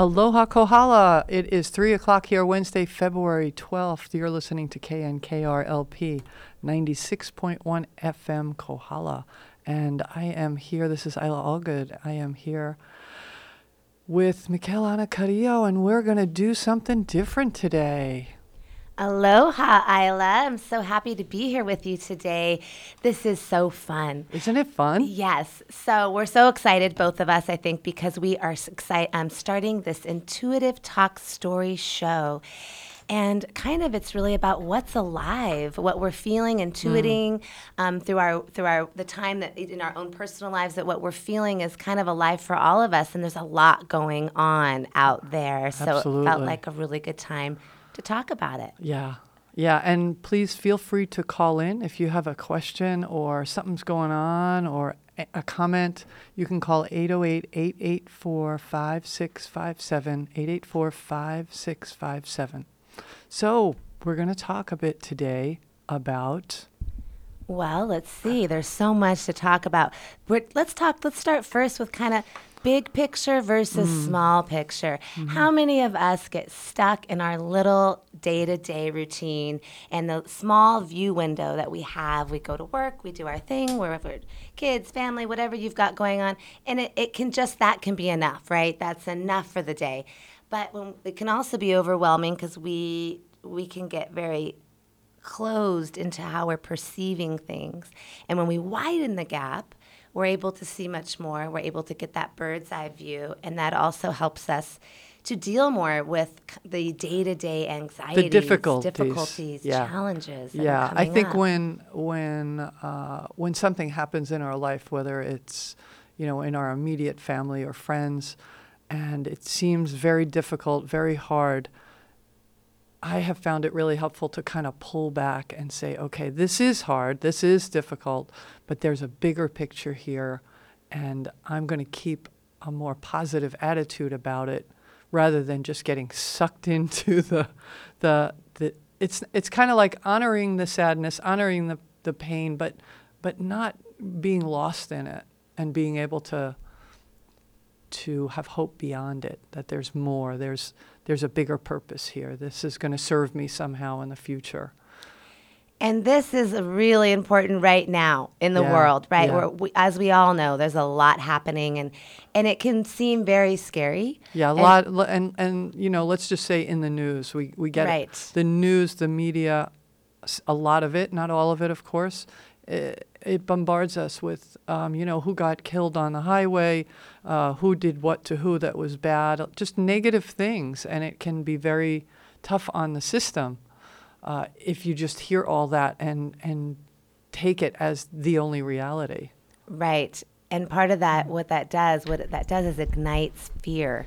Aloha Kohala. It is 3 o'clock here, Wednesday, February 12th. You're listening to KNKRLP 96.1 FM Kohala. And I am here. This is Isla Allgood. I am here with Michaelana Carrillo, and we're going to do something different today. Aloha, Isla. I'm so happy to be here with you today. This is so fun. Isn't it fun? Yes. So we're so excited, both of us, I think, because we are excited. I'm starting this intuitive talk story show. And kind of, it's really about what's alive, what we're feeling, intuiting mm. um, through our through our the time that in our own personal lives that what we're feeling is kind of alive for all of us. And there's a lot going on out there, so Absolutely. it felt like a really good time to talk about it. Yeah. Yeah, and please feel free to call in if you have a question or something's going on or a comment. You can call 808 884 5657. 884 5657. So, we're going to talk a bit today about. Well, let's see. There's so much to talk about. We're, let's talk. Let's start first with kind of big picture versus mm. small picture. Mm-hmm. How many of us get stuck in our little day to day routine and the small view window that we have? We go to work, we do our thing, wherever kids, family, whatever you've got going on, and it, it can just, that can be enough, right? That's enough for the day. But when, it can also be overwhelming because we, we can get very closed into how we're perceiving things. And when we widen the gap, we're able to see much more. We're able to get that bird's eye view, and that also helps us to deal more with the day-to-day anxieties, the difficulties, difficulties yeah. challenges. Yeah, I think up. when when uh, when something happens in our life, whether it's you know in our immediate family or friends, and it seems very difficult, very hard. I have found it really helpful to kind of pull back and say, okay, this is hard, this is difficult, but there's a bigger picture here, and I'm going to keep a more positive attitude about it rather than just getting sucked into the the the it's it's kind of like honoring the sadness, honoring the the pain, but but not being lost in it and being able to to have hope beyond it that there's more there's there's a bigger purpose here this is going to serve me somehow in the future and this is really important right now in the Yeah, world, right? yeah. We, as we all know, there's a lot happening, and and it can seem very scary. Yeah, a And- lot, and and you know, let's just say in the news, we we get. Right. the news, the media, a lot of it, not all of it, of course. It, it bombards us with, um, you know, who got killed on the highway, uh, who did what to who that was bad, just negative things, and it can be very tough on the system uh, if you just hear all that and and take it as the only reality. Right. And part of that, what that does, what that does is ignites fear,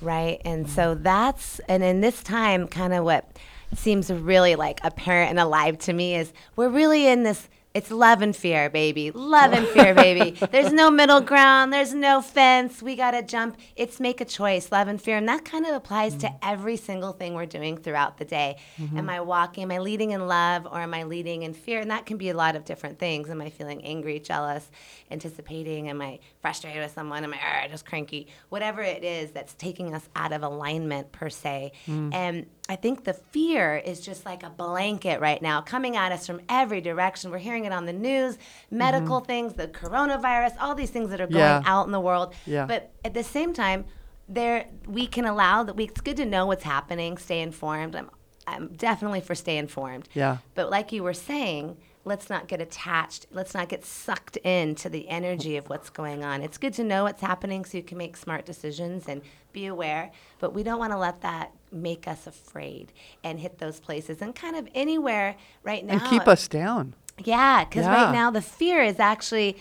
right? And so that's, and in this time, kind of what seems really like apparent and alive to me is we're really in this. It's love and fear, baby. Love and fear, baby. There's no middle ground. There's no fence. We got to jump. It's make a choice, love and fear. And that kind of applies to mm-hmm. every single thing we're doing throughout the day. Mm-hmm. Am I walking? Am I leading in love or am I leading in fear? And that can be a lot of different things. Am I feeling angry, jealous, anticipating? Am I frustrated with someone? Am I just cranky? Whatever it is that's taking us out of alignment, per se. Mm. And I think the fear is just like a blanket right now coming at us from every direction. We're hearing it on the news, mm-hmm. medical things, the coronavirus, all these things that are going Yeah. out in the world. Yeah. But at the same time, there we can allow that we it's good to know what's happening, stay informed. I'm I'm definitely for stay informed. Yeah. But like you were saying, let's not get attached. Let's not get sucked into the energy of what's going on. It's good to know what's happening so you can make smart decisions and be aware, but we don't want to let that make us afraid and hit those places and kind of anywhere right now. And keep us down. Yeah, because Yeah. right now the fear is actually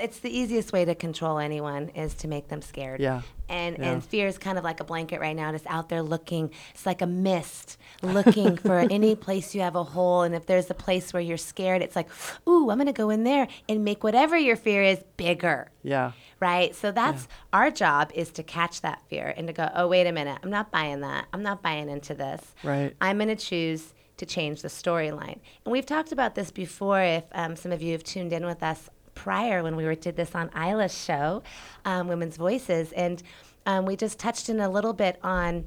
it's the easiest way to control anyone is to make them scared. Yeah. And Yeah. and fear is kind of like a blanket right now, It's out there looking. It's like a mist, looking for any place you have a hole. And if there's a place where you're scared, it's like, ooh, I'm gonna go in there and make whatever your fear is bigger Yeah. right? So that's our job is to catch that fear and to go, oh, wait a minute, I'm not buying that. I'm not buying into this. Right. I'm going to choose to change the storyline. And we've talked about this before if um, some of you have tuned in with us prior when we were did this on Isla's show, um, Women's Voices, and um, we just touched in a little bit on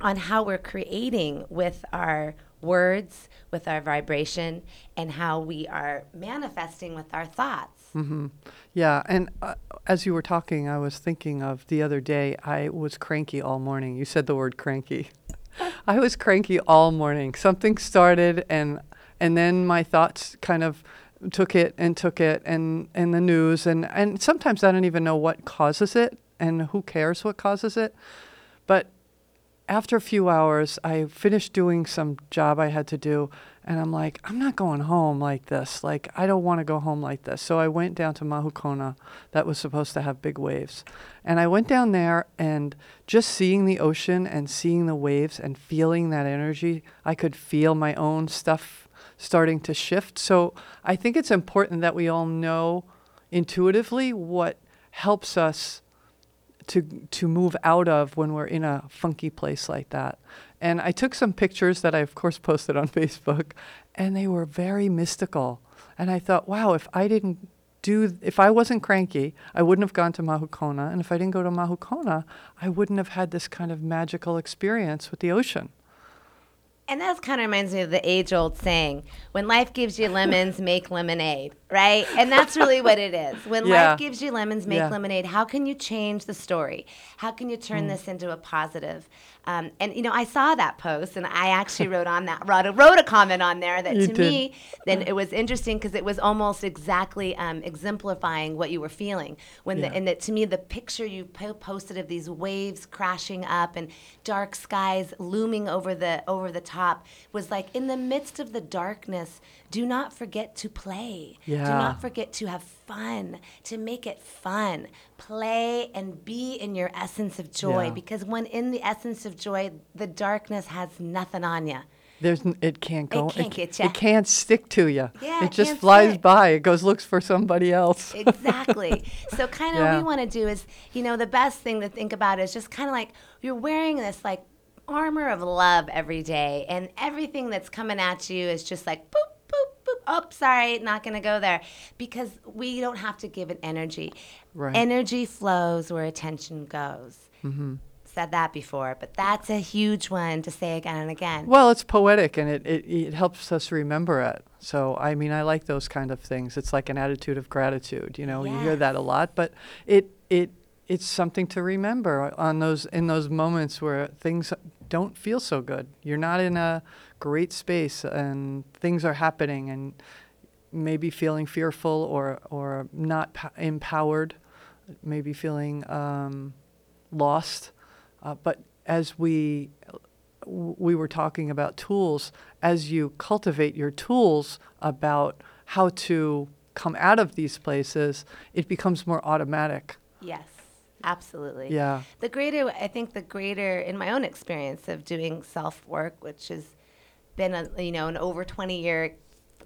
on how we're creating with our words, with our vibration, and how we are manifesting with our thoughts. Mm-hmm. Yeah, and uh, as you were talking, I was thinking of the other day. I was cranky all morning. You said the word cranky. I was cranky all morning. Something started, and and then my thoughts kind of took it and took it, and and the news, and and sometimes I don't even know what causes it, and who cares what causes it, but after a few hours, I finished doing some job I had to do, and I'm like, I'm not going home like this. Like, I don't want to go home like this. So I went down to Mahukona, that was supposed to have big waves. And I went down there, and just seeing the ocean and seeing the waves and feeling that energy, I could feel my own stuff starting to shift. So I think it's important that we all know intuitively what helps us to to move out of when we're in a funky place like that. And I took some pictures that I of course posted on Facebook and they were very mystical. And I thought, wow, if I didn't do if I wasn't cranky, I wouldn't have gone to Mahukona, and if I didn't go to Mahukona, I wouldn't have had this kind of magical experience with the ocean. And that kind of reminds me of the age old saying when life gives you lemons, make lemonade, right? And that's really what it is. When Yeah. life gives you lemons, make Yeah. lemonade. How can you change the story? How can you Mm. turn this into a positive? Um, and you know, I saw that post, and I actually wrote on that wrote a, wrote a comment on there that You to did. me, then it was interesting because it was almost exactly um, exemplifying what you were feeling when Yeah. the and that to me the picture you po- posted of these waves crashing up and dark skies looming over the over the top was like in the midst of the darkness do not forget to play Yeah. do not forget to have fun to make it fun play and be in your essence of joy Yeah. because when in the essence of joy the darkness has nothing on you There's it can't go. It can't c- get ya. It can't stick to you. Yeah, it it just flies stick. by. It goes looks for somebody else. exactly. So kind of what we want to do is, you know, the best thing to think about is just kind of like you're wearing this like armor of love every day, and everything that's coming at you is just like boop Oh, sorry, not gonna go there because we don't have to give it energy. Right. Energy flows where attention goes. Mm-hmm. Said that before, but that's a huge one to say again and again. Well, it's poetic and it, it, it helps us remember it. So, I mean, I like those kind of things. It's like an attitude of gratitude. You know, you hear that a lot, but it, it, it's something to remember on those in those moments where things don't feel so good. You're not in a great space and things are happening and maybe feeling fearful or or not po- empowered, maybe feeling um, lost. Uh, but as we we were talking about tools, as you cultivate your tools about how to come out of these places, it becomes more automatic. Yes, absolutely. Yeah. The greater, I think, the greater in my own experience of doing self work, which has been a you know an over twenty year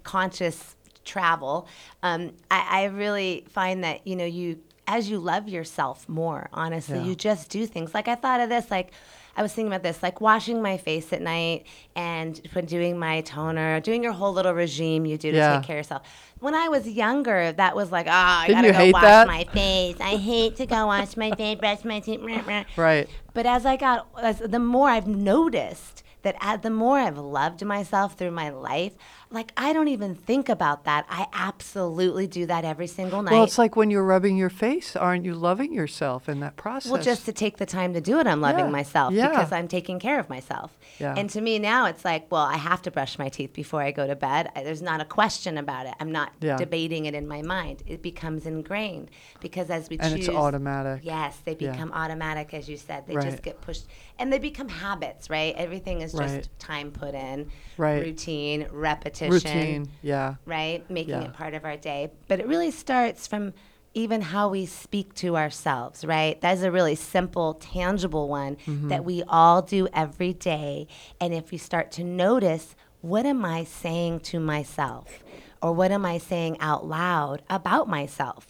conscious travel, um, I, I really find that you know you as you love yourself more. Honestly, Yeah. you just do things like I thought of this like. I was thinking about this, like washing my face at night and when doing my toner, doing your whole little regime you do to Yeah. take care of yourself. When I was younger, that was like, oh, I Didn't gotta go wash that? my face. I hate to go wash my face, brush my teeth. Right. But as I got, as the more I've noticed that as the more I've loved myself through my life, like I don't even think about that. I absolutely do that every single night. Well, it's like when you're rubbing your face, aren't you loving yourself in that process? Well, just to take the time to do it, I'm loving Yeah, myself yeah. because I'm taking care of myself. Yeah. And to me now, it's like, well, I have to brush my teeth before I go to bed. I, there's not a question about it. I'm not Yeah. debating it in my mind. It becomes ingrained because as we and choose, it's automatic. Yes, they become automatic, as you said. They Right. just get pushed, and they become habits, right? Everything is just Right. time put in, Right. routine, repetition, Routine. Yeah. right? Making Yeah. it part of our day. But it really starts from even how we speak to ourselves, right? That's a really simple, tangible one Mm-hmm. that we all do every day. And if we start to notice, what am I saying to myself? Or what am I saying out loud about myself?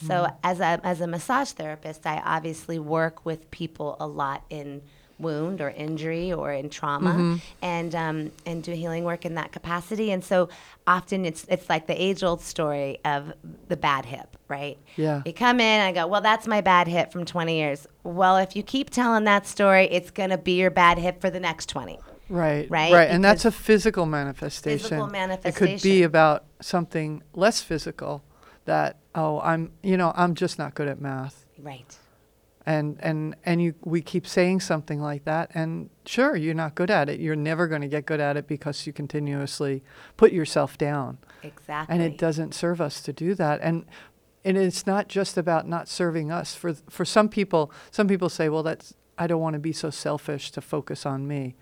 So Mm-hmm. as a as a massage therapist, I obviously work with people a lot in wound or injury or in trauma Mm-hmm. and um, and do healing work in that capacity and so often it's it's like the age old story of the bad hip right Yeah. you come in and I go well that's my bad hip from 20 years well if you keep telling that story it's going to be your bad hip for the next 20 Right. Right? Right. And that's a physical manifestation. Physical manifestation. It could be about something less physical that, oh, I'm, you know, I'm just not good at math. right And, and, and you, we keep saying something like that. And sure, you're not good at it. You're never going to get good at it because you continuously put yourself down. exactly And it doesn't serve us to do that. And, and it's not just about not serving us. For, for some people, some people say, well, that's, I don't want to be so selfish to focus on me.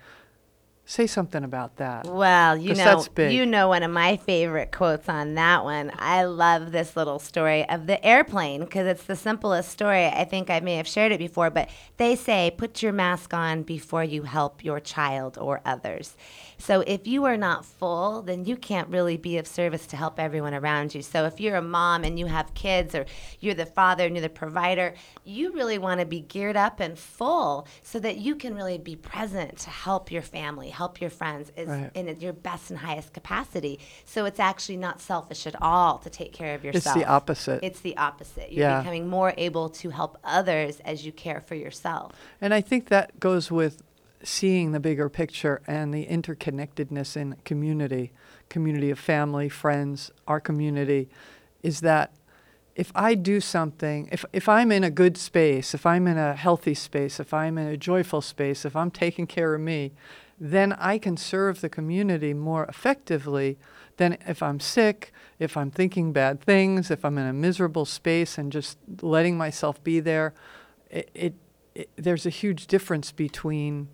Say something about that. Well, you know, you know one of my favorite quotes on that one. I love this little story of the airplane because it's the simplest story. I think I may have shared it before, but they say put your mask on before you help your child or others. So if you are not full, then you can't really be of service to help everyone around you. So if you're a mom and you have kids or you're the father and you're the provider, you really want to be geared up and full so that you can really be present to help your family, help your friends is Right. in your best and highest capacity. So it's actually not selfish at all to take care of yourself. It's the opposite. It's the opposite. You're Yeah. becoming more able to help others as you care for yourself. And I think that goes with seeing the bigger picture and the interconnectedness in community, community of family, friends, our community, is that if I do something, if, if I'm in a good space, if I'm in a healthy space, if I'm in a joyful space, if I'm taking care of me, then I can serve the community more effectively than if I'm sick, if I'm thinking bad things, if I'm in a miserable space and just letting myself be there. It, it, it there's a huge difference between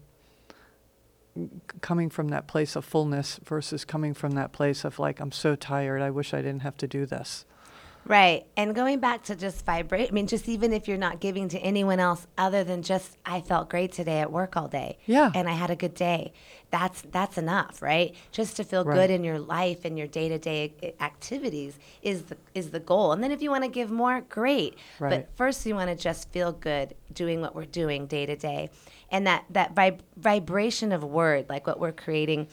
coming from that place of fullness versus coming from that place of like I'm so tired, I wish I didn't have to do this. Right. And going back to just vibrate, I mean, just even if you're not giving to anyone else other than just, I felt great today at work all day. Yeah. And I had a good day. That's, that's enough, right? Just to feel Right. good in your life and your day to day activities is the, is the goal. And then if you want to give more, great. Right. But first you want to just feel good doing what we're doing day to day. And that, that vib- vibration of word, like what we're creating,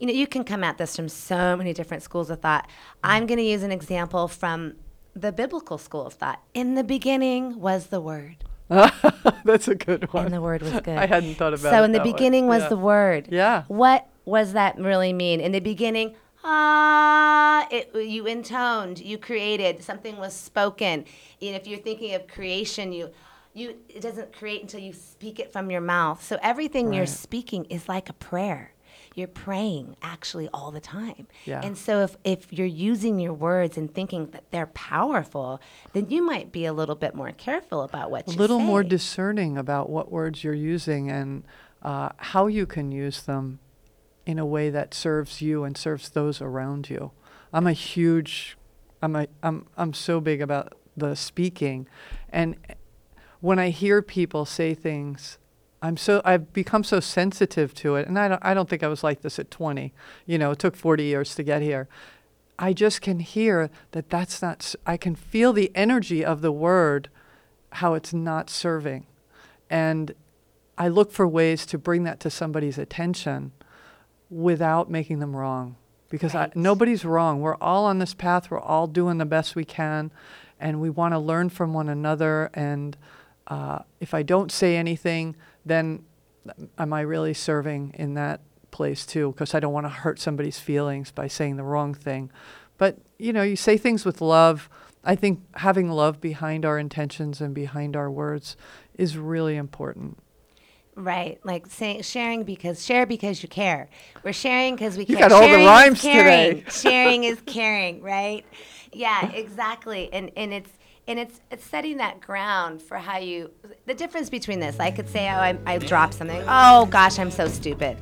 you know, you can come at this from so many different schools of thought. I'm going to use an example from the biblical school of thought. In the beginning was the word, That's a good one. and the word was good. I hadn't thought about that. So it in the that way. beginning was Yeah. the word. Yeah. What was that really mean? In the beginning, ah, it, you intoned, you created, something was spoken. And if you're thinking of creation, you you it doesn't create until you speak it from your mouth. So everything you're speaking is like a prayer. You're praying actually all the time. Yeah. And so if, if you're using your words and thinking that they're powerful, then you might be a little bit more careful about what a you little more discerning about what words you're using and uh, how you can use them in a way that serves you and serves those around you. I'm a huge, I'm a, I'm, I'm so big about the speaking, and when I hear people say things, I'm so I've become so sensitive to it, and I don't I don't think I was like this at 20. You know, it took 40 years to get here. I just can hear that that's not. I can feel the energy of the word, how it's not serving, and I look for ways to bring that to somebody's attention, without making them wrong, because Right. I, nobody's wrong. We're all on this path. We're all doing the best we can, and we want to learn from one another. And uh, if I don't say anything, then am I really serving in that place too? Because I don't want to hurt somebody's feelings by saying the wrong thing. But you know, you say things with love. I think having love behind our intentions and behind our words is really important. Right, like saying sharing because share because you care. We're sharing because we You care. got all the rhymes today. sharing is caring, right? Yeah, exactly. And and it's and it's it's setting that ground for how you. The difference between this, I could say, oh, I, I dropped something. Oh gosh, I'm so stupid.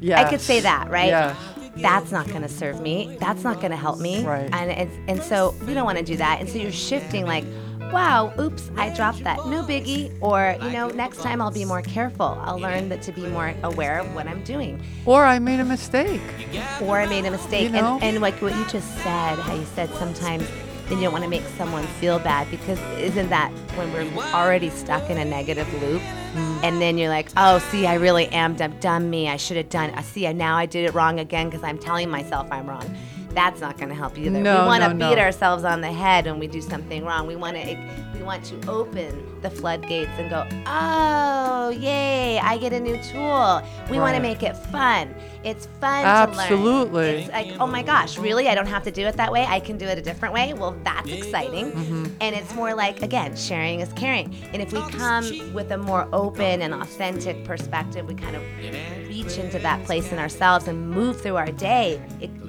yeah I could say that, right? Yes. That's not going to serve me. That's not going to help me. Right. And it's, and so we don't want to do that. And so you're shifting like, wow, oops, I dropped that. No biggie. Or, you know, next time I'll be more careful. I'll learn that to be more aware of what I'm doing. Or I made a mistake. Or I made a mistake. You know? And, and like what you just said, how you said sometimes then you don't want to make someone feel bad because isn't that when we're already stuck in a negative loop? Mm-hmm. And then you're like, oh, see, I really am dumb, dumb me. I should have done. I see, now I did it wrong again because I'm telling myself I'm wrong. That's not going to help either. No, we want to no, beat no. ourselves on the head when we do something wrong. We want to we want to open the floodgates and go, oh, yay! I get a new tool. We want to make it fun. It's fun Absolutely. to learn. It's like, oh my gosh, really? I don't have to do it that way. I can do it a different way. Well, that's exciting. Mm-hmm. And it's more like, again, sharing is caring. And if we come with a more open and authentic perspective, we kind of into that place in ourselves and move through our day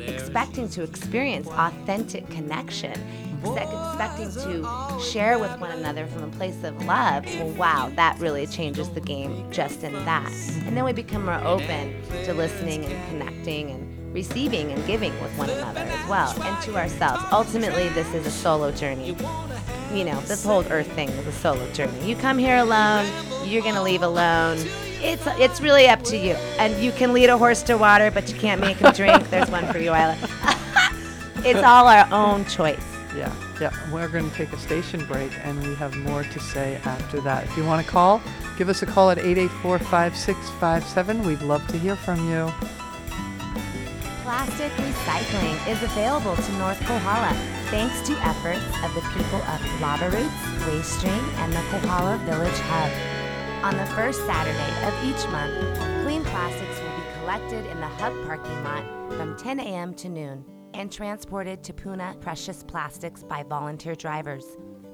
expecting to experience authentic connection. Expecting to share with one another from a place of love, well, wow, that really changes the game just in that. And then we become more open to listening and connecting and receiving and giving with one another as well and to ourselves. Ultimately, this is a solo journey. You know, this whole earth thing is a solo journey. You come here alone, you're gonna leave alone. It's it's really up to you. And you can lead a horse to water, but you can't make him drink. There's one for you, Isla. it's all our own choice. Yeah, yeah. We're going to take a station break and we have more to say after that. If you want to call, give us a call at 884 5657. We'd love to hear from you. Plastic recycling is available to North Kohala thanks to efforts of the people of Lava Roots, Waste Stream, and the Kohala Village Hub. On the first Saturday of each month, clean plastics will be collected in the hub parking lot from 10 a.m. to noon and transported to Puna Precious Plastics by volunteer drivers.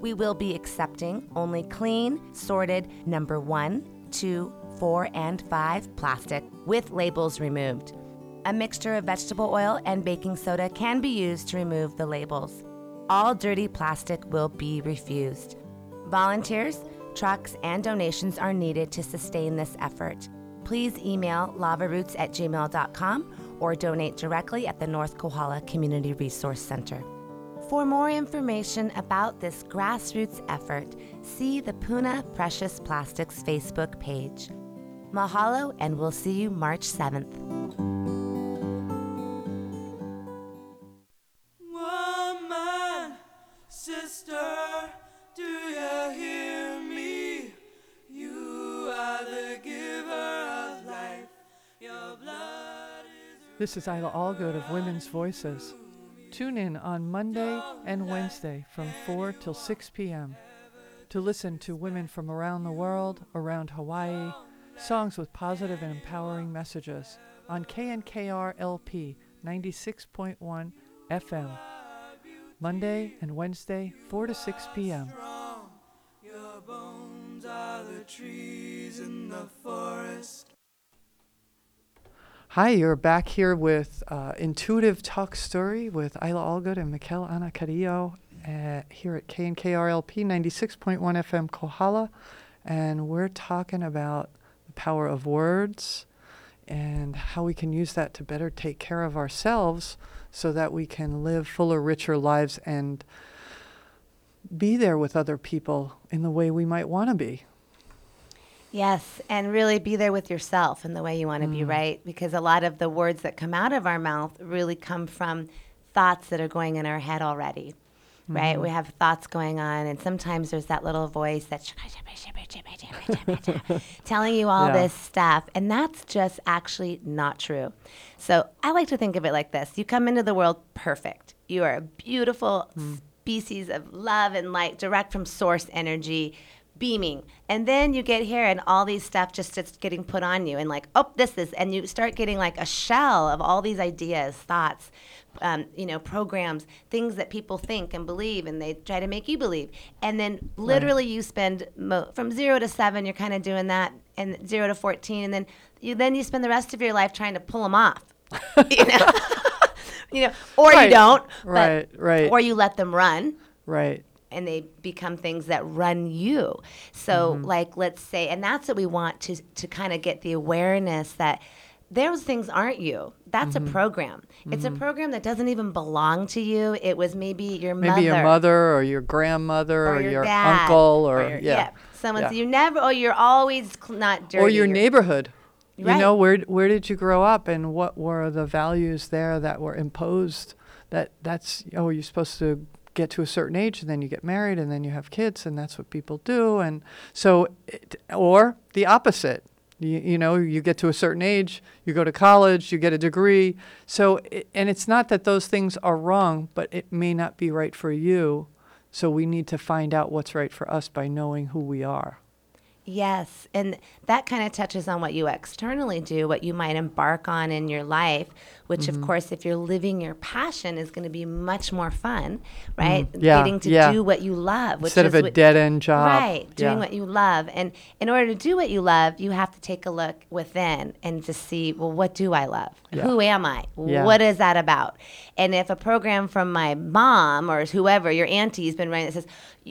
We will be accepting only clean, sorted number one, two, four, and five plastic with labels removed. A mixture of vegetable oil and baking soda can be used to remove the labels. All dirty plastic will be refused. Volunteers, trucks, and donations are needed to sustain this effort. Please email lavaroots at gmail.com or donate directly at the North Kohala Community Resource Center. For more information about this grassroots effort, see the Puna Precious Plastics Facebook page. Mahalo, and we'll see you March 7th. This is Isla Allgood of Women's Voices. Tune in on Monday and Wednesday from 4 till 6 p.m. to listen to women from around the world, around Hawaii, songs with positive and empowering messages on KNKR LP 96.1 FM. Monday and Wednesday, 4 to 6 p.m. Your bones are the trees in the forest. Hi, you're back here with uh, Intuitive Talk Story with Isla Allgood and Mikel Ana Carrillo uh, here at KNKRLP 96.1 FM Kohala. And we're talking about the power of words and how we can use that to better take care of ourselves so that we can live fuller, richer lives and be there with other people in the way we might want to be. Yes, and really be there with yourself in the way you want to be, mm. right? Because a lot of the words that come out of our mouth really come from thoughts that are going in our head already, right? We mm-hmm. have thoughts going on, and sometimes there's that little voice that's telling you all Yeah. this stuff, and that's just actually not true. So I like to think of it like this you come into the world perfect, you are a beautiful mm. species of love and light direct from source energy beaming and then you get here and all these stuff just starts getting put on you and like oh this is and you start getting like a shell of all these ideas thoughts um, you know programs things that people think and believe and they try to make you believe and then literally you spend mo- from zero to seven you're kind of doing that and zero to 14 and then you then you spend the rest of your life trying to pull them off you know you know or Right. you don't but- Right, right. or you let them run Right. And they become things that run you. So, Mm-hmm. like, let's say, and that's what we want to to kind of get the awareness that those things aren't you. That's Mm-hmm. a program. It's a program that doesn't even belong to you. It was maybe your mother, Maybe your mother or your grandmother or, or your, your dad, uncle or, your- yeah. someone. yeah. You never. Oh, you're always cl- not dirty. or your neighborhood. You know where where did you grow up and what were the values there that were imposed that that's oh you're supposed to get to a certain age and then you get married and then you have kids and that's what people do and so it, or the opposite. You, you know you get to a certain age you go to college you get a degree. So it, and it's not that those things are wrong but it may not be right for you. So we need to find out what's right for us by knowing who we are. Yes. And that kind of touches on what you externally do, what you might embark on in your life, which, Mm-hmm. of course, if you're living your passion, is going to be much more fun, right? Mm-hmm. Yeah, Getting to yeah. do what you love, which instead of a dead end job Right, doing Yeah. what you love. And in order to do what you love, you have to take a look within and to see, well, what do I love? Who am I? What is that about? And if a program from my mom or whoever, your auntie's been running that says,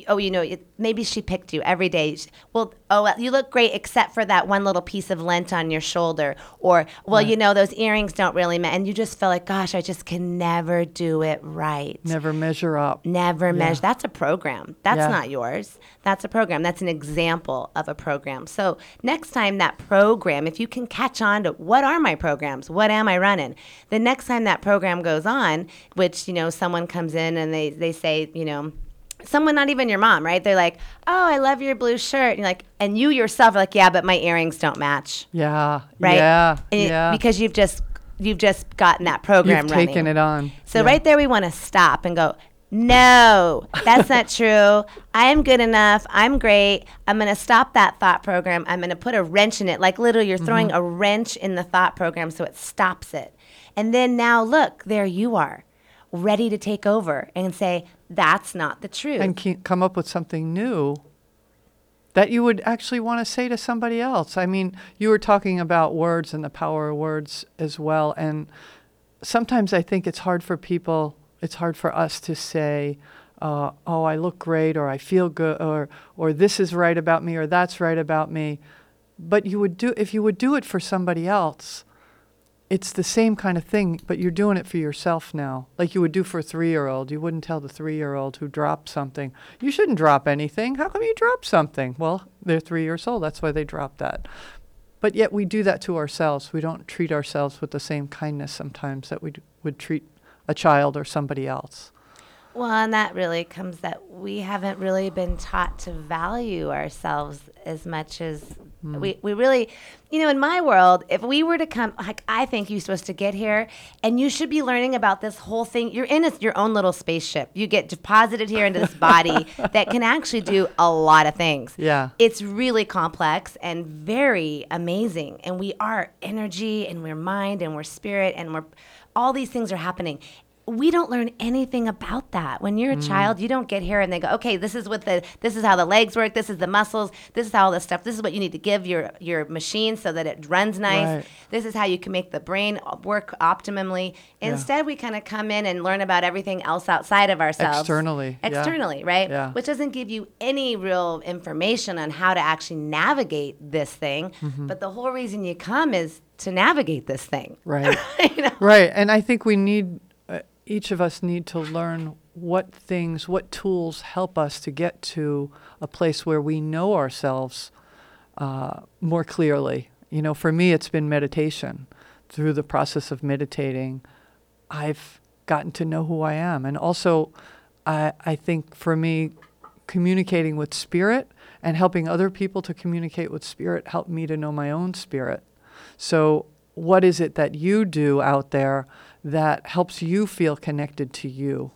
oh, you know, it, maybe she picked you every day. Well, oh, you look great except for that one little piece of lint on your shoulder. Or, well, you know, those earrings don't really matter. And you just feel like, gosh, I just can never do it right. never measure up Never measure. That's a program. That's Yeah. not yours. That's a program. That's an example of a program. So next time that program, if you can catch on to what are my programs? What am I running? The next time that program goes on, which, you know, someone comes in and they, they say, you know, someone not even your mom, right? They're like, "Oh, I love your blue shirt." And you're like, and you yourself are like, "Yeah, but my earrings don't match." yeah Right? yeah it- yeah because you've just you've just gotten that program you've running. taken it on So Yeah. right there, we want to stop and go. No, that's not true. I am good enough. I'm great. I'm going to stop that thought program. I'm going to put a wrench in it. Like literally, you're throwing Mm-hmm. a wrench in the thought program so it stops it. And then now, look, there you are, ready to take over and say, that's not the truth. and come up with something new that you would actually want to say to somebody else. I mean, you were talking about words and the power of words as well. And sometimes I think it's hard for people, it's hard for us to say, uh, oh, I look great, or I feel good, or, or this is right about me, or that's right about me. But you would do, if you would do it for somebody else, it's the same kind of thing, but you're doing it for yourself now. Like you would do for a three year old. You wouldn't tell the three year old who dropped something, you shouldn't drop anything. How come you dropped something? Well, they're three years old. That's why they dropped that. But yet we do that to ourselves. We don't treat ourselves with the same kindness sometimes that we would treat a child or somebody else. Well, and that really comes that we haven't really been taught to value ourselves as much as Mm. we, we really, you know, in my world, if we were to come, like, I think you're supposed to get here and you should be learning about this whole thing. You're in a, your own little spaceship. You get deposited here into this body that can actually do a lot of things. Yeah. It's really complex and very amazing. And we are energy and we're mind and we're spirit and we're all these things are happening. We don't learn anything about that. When you're a child, you don't get here and they go, okay, this is what the this is how the legs work, this is the muscles, this is how all this stuff, this is what you need to give your your machine so that it runs nice. Right. This is how you can make the brain work optimally. Instead, we kind of come in and learn about everything else outside of ourselves. Externally, yeah. Externally, right? Yeah. Which doesn't give you any real information on how to actually navigate this thing. Mm-hmm. But the whole reason you come is to navigate this thing. Right. you know? Right. And I think we need, each of us need to learn what things, what tools help us to get to a place where we know ourselves uh, more clearly. You know, for me, it's been meditation. Through the process of meditating, I've gotten to know who I am. And also, I, I think for me, communicating with spirit and helping other people to communicate with spirit helped me to know my own spirit. So, what is it that you do out there that helps you feel connected to you?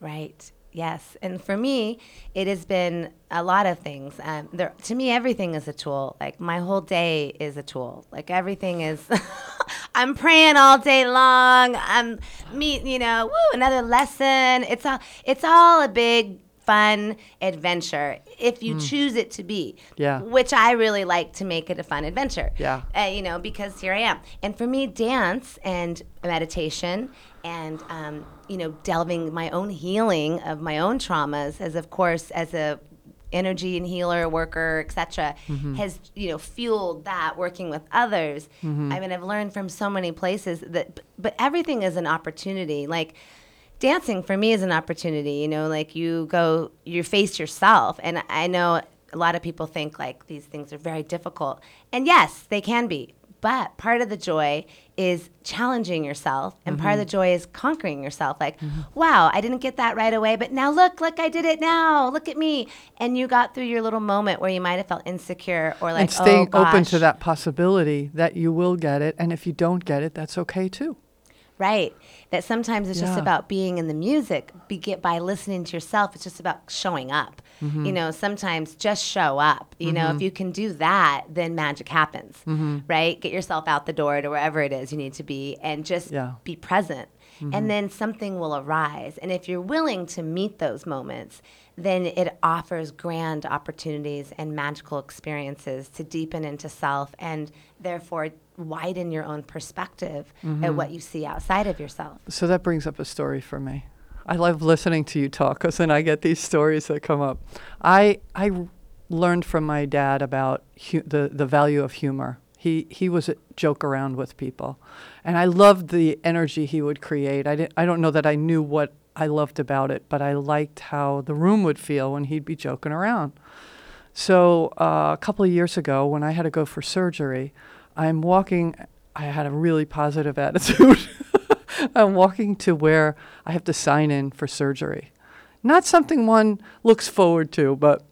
Right. Yes. And for me, it has been a lot of things. Um, there, to me, everything is a tool. Like my whole day is a tool. Like everything is. I'm praying all day long. I'm me, you know, woo, another lesson. It's all. It's all a big fun adventure if you choose it to be. Yeah. Which I really like to make it a fun adventure. Yeah. Uh, you know, because here I am. And for me, dance and meditation and, um, you know, delving my own healing of my own traumas, as of course, as a energy and healer worker etc has you know fueled that working with others i mean i've learned from so many places that but everything is an opportunity like dancing for me is an opportunity you know like you go you face yourself and i know a lot of people think like these things are very difficult and yes they can be but part of the joy is challenging yourself, and part of mm-hmm. the joy is conquering yourself. Like, mm-hmm. wow, I didn't get that right away, but now look, look, I did it now. Look at me. And you got through your little moment where you might have felt insecure or like, and staying oh, open to that possibility that you will get it. And if you don't get it, that's okay too. Right. That sometimes it's just about being in the music. Be get by listening to yourself. It's just about showing up. Mm-hmm. You know, sometimes just show up. You know, if you can do that, then magic happens. Mm-hmm. Right. Get yourself out the door to wherever it is you need to be, and just Yeah. Mm-hmm. be present. And then something will arise. And if you're willing to meet those moments, then it offers grand opportunities and magical experiences to deepen into self and therefore widen your own perspective Mm-hmm. at what you see outside of yourself. So that brings up a story for me. I love listening to you talk because then I get these stories that come up. I I learned from my dad about hu- the the value of humor. He he was a joke around with people, and I loved the energy he would create. I didn't, I don't know that I knew what I loved about it, but I liked how the room would feel when he'd be joking around. So uh, a couple of years ago, when I had to go for surgery, I'm walking. I had a really positive attitude. I'm walking to where I have to sign in for surgery. Not something one looks forward to, but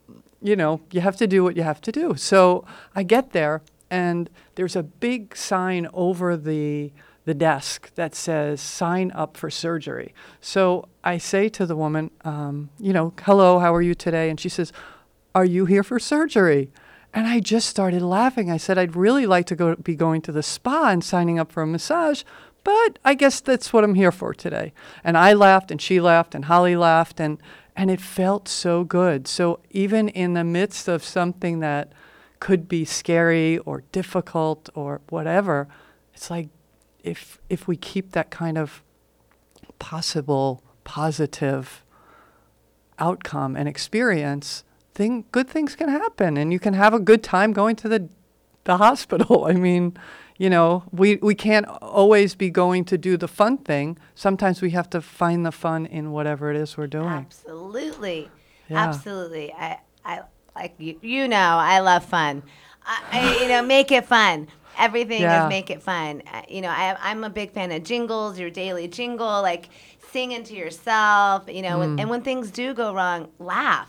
you know, you have to do what you have to do. So I get there, and there's a big sign over the the desk that says "Sign up for surgery." So I say to the woman, um, you know, "Hello, how are you today?" And she says, "Are you here for surgery?" And I just started laughing. I said, I'd really like to go be going to the spa and signing up for a massage, but I guess that's what I'm here for today. And I laughed and she laughed and Holly laughed and and it felt so good. So even in the midst of something that could be scary or difficult or whatever, it's like if if we keep that kind of possible positive outcome and experience, thing good things can happen and you can have a good time going to the the hospital. I mean, you know, we we can't always be going to do the fun thing. Sometimes we have to find the fun in whatever it is we're doing. Absolutely. Yeah. Absolutely. I, I like you, you know, I love fun. I, I, you know, make it fun. Everything Yeah. is make it fun. Uh, You know, I, I'm a big fan of jingles, your daily jingle, like singing to yourself, you know, when, and when things do go wrong, laugh.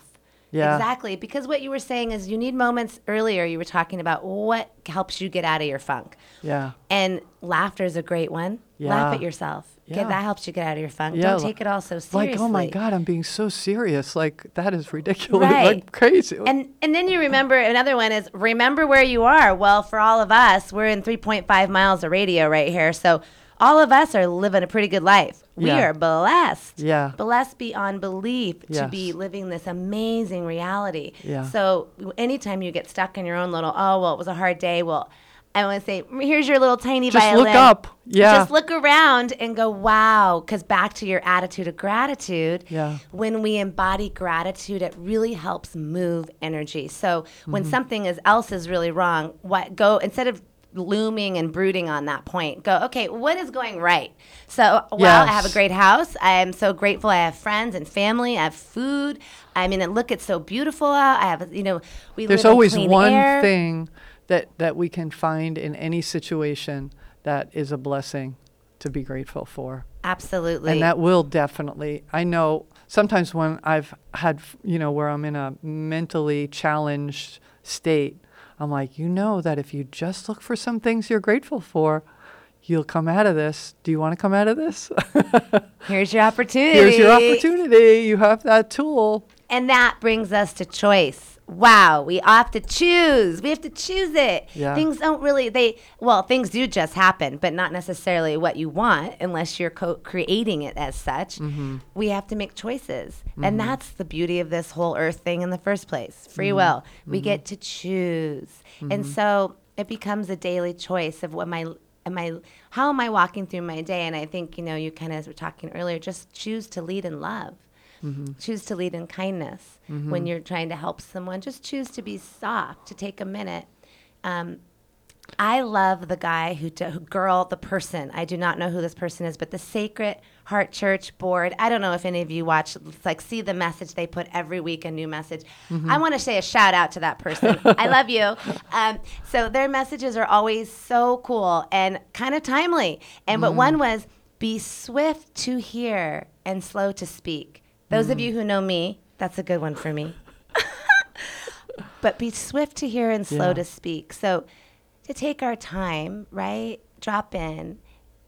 Yeah. Exactly. Because what you were saying is you need moments earlier, you were talking about what helps you get out of your funk. Yeah. And laughter is a great one. Yeah. Laugh at yourself. Yeah. Get, that helps you get out of your funk. Yeah, Don't take it all so seriously. Like, oh my God, I'm being so serious. Like that is ridiculous. Right. Like crazy. And and then you remember another one is remember where you are. Well, for all of us, we're in 3.5 miles of radio right here. So all of us are living a pretty good life. We Yeah. are blessed. Yeah. Blessed beyond belief to be living this amazing reality. Yeah. So anytime you get stuck in your own little, oh, well, it was a hard day. Well, I want to say, here's your little tiny Just violin. look up. Yeah. Just look around and go, wow. Because back to your attitude of gratitude, Yeah. when we embody gratitude, it really helps move energy. So when Mm-hmm. something is else is really wrong, what go instead of looming and brooding on that point, go, okay, what is going right? So well, I have a great house. I am so grateful. I have friends and family. I have food. I mean, and look, it's so beautiful out. I have, you know, we There's always one air. thing that that we can find in any situation that is a blessing to be grateful for. Absolutely. And that will definitely. I know sometimes when I've had, you know, where I'm in a mentally challenged state, I'm like, you know, that if you just look for some things you're grateful for, you'll come out of this. Do you want to come out of this? Here's your opportunity. Here's your opportunity. You have that tool. And that brings us to choice. Wow, we have to choose. We have to choose it. Yeah. Things don't really they well, things do just happen, but not necessarily what you want unless you're co- creating it as such. Mm-hmm. We have to make choices. And that's the beauty of this whole earth thing in the first place. Mm-hmm. Free will. We get to choose. And so it becomes a daily choice of what my am I how am I walking through my day and I think, you know, you kind of as we were talking earlier, just choose to lead in love choose to lead in kindness when you're trying to help someone just choose to be soft to take a minute um, I love the guy who, who girl, the person. I do not know who this person is, but the Sacred Heart Church board. I don't know if any of you watch, like see the message they put every week, a new message. I want to say a shout out to that person. I love you. Um, so their messages are always so cool and kind of timely. And but one was be swift to hear and slow to speak. Those of mm. you who know me, that's a good one for me but be swift to hear and slow Yeah. to speak. So to take our time, right? Drop in.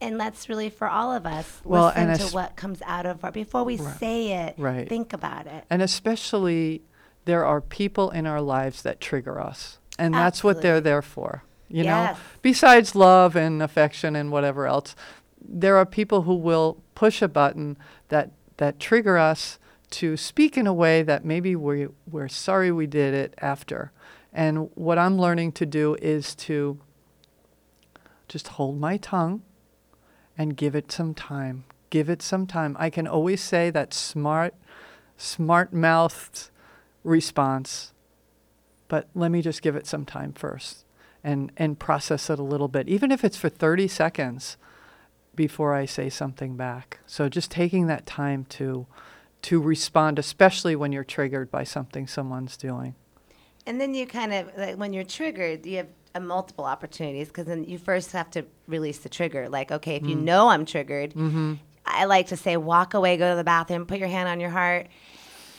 And let's really, for all of us, Well, listen to es- what comes out of our, before we say it, Right. think about it. And especially, there are people in our lives that trigger us. And that's what they're there for. You Yes. know, besides love and affection and whatever else, there are people who will push a button that, that trigger us to speak in a way that maybe we, we're sorry we did it after. And what I'm learning to do is to just hold my tongue and give it some time. Give it some time. I can always say that smart, smart mouthed response, but let me just give it some time first and, and process it a little bit, even if it's for 30 seconds before I say something back. So just taking that time to to respond, especially when you're triggered by something someone's doing. And then you kind of, like, when you're triggered, you have uh, multiple opportunities because then you first have to release the trigger. Like, okay, if you Mm. know I'm triggered, Mm-hmm. I like to say, walk away, go to the bathroom, put your hand on your heart,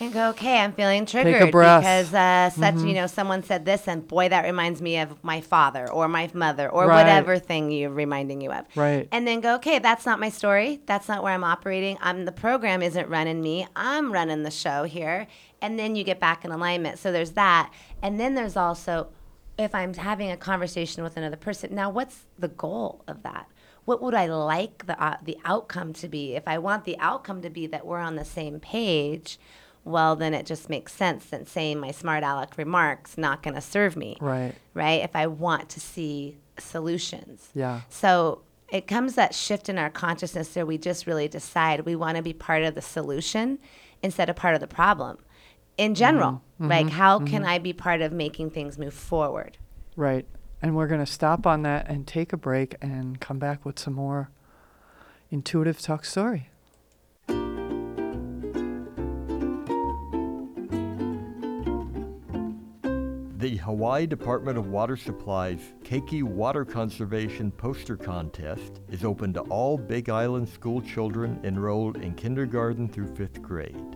and go, okay, I'm feeling triggered breath. because uh, such, Mm-hmm. you know, someone said this, and boy, that reminds me of my father or my mother or Right. whatever thing you're reminding you of. Right. And then go, okay, that's not my story. That's not where I'm operating. I'm the program isn't running me. I'm running the show here. And then you get back in alignment. So there's that. And then there's also if I'm having a conversation with another person. Now, what's the goal of that? What would I like the uh, the outcome to be? If I want the outcome to be that we're on the same page, well, then it just makes sense that saying my smart aleck remarks not going to serve me Right. right? If I want to see solutions. Yeah. So it comes that shift in our consciousness where we just really decide we want to be part of the solution instead of part of the problem. In general, mm-hmm. like mm-hmm. how mm-hmm. can I be part of making things move forward? Right. And we're going to stop on that and take a break and come back with some more intuitive talk story. Hawaii Department of Water Supply's Keiki Water Conservation Poster Contest is open to all Big Island school children enrolled in kindergarten through fifth grade.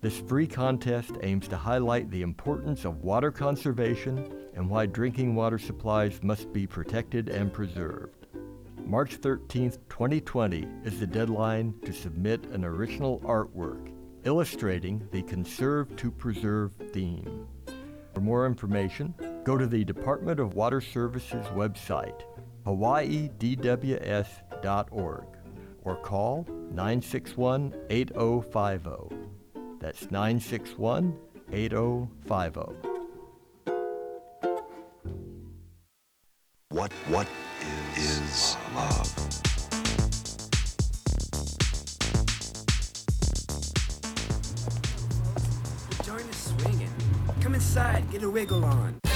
This free contest aims to highlight the importance of water conservation and why drinking water supplies must be protected and preserved. March 13, 2020 is the deadline to submit an original artwork illustrating the Conserve to Preserve theme. For more information, go to the Department of Water Services website, hawaiidws.org, or call 961 8050. That's 961 8050. What what is love? Get a wiggle on.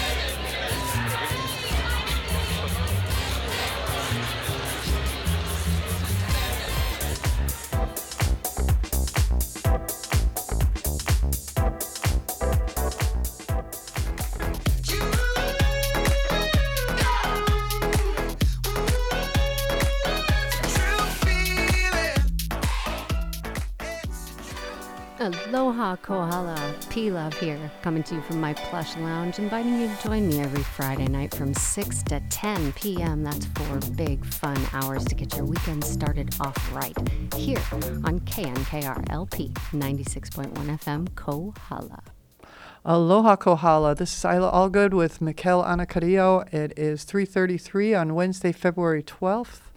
Aloha Kohala, P Love here, coming to you from my plush lounge, inviting you to join me every Friday night from 6 to 10 p.m. That's four big fun hours to get your weekend started off right here on KNKR LP 96.1 FM Kohala. Aloha Kohala. This is Isla Allgood with Mikel Anacarillo. It is 3.33 on Wednesday, February 12th.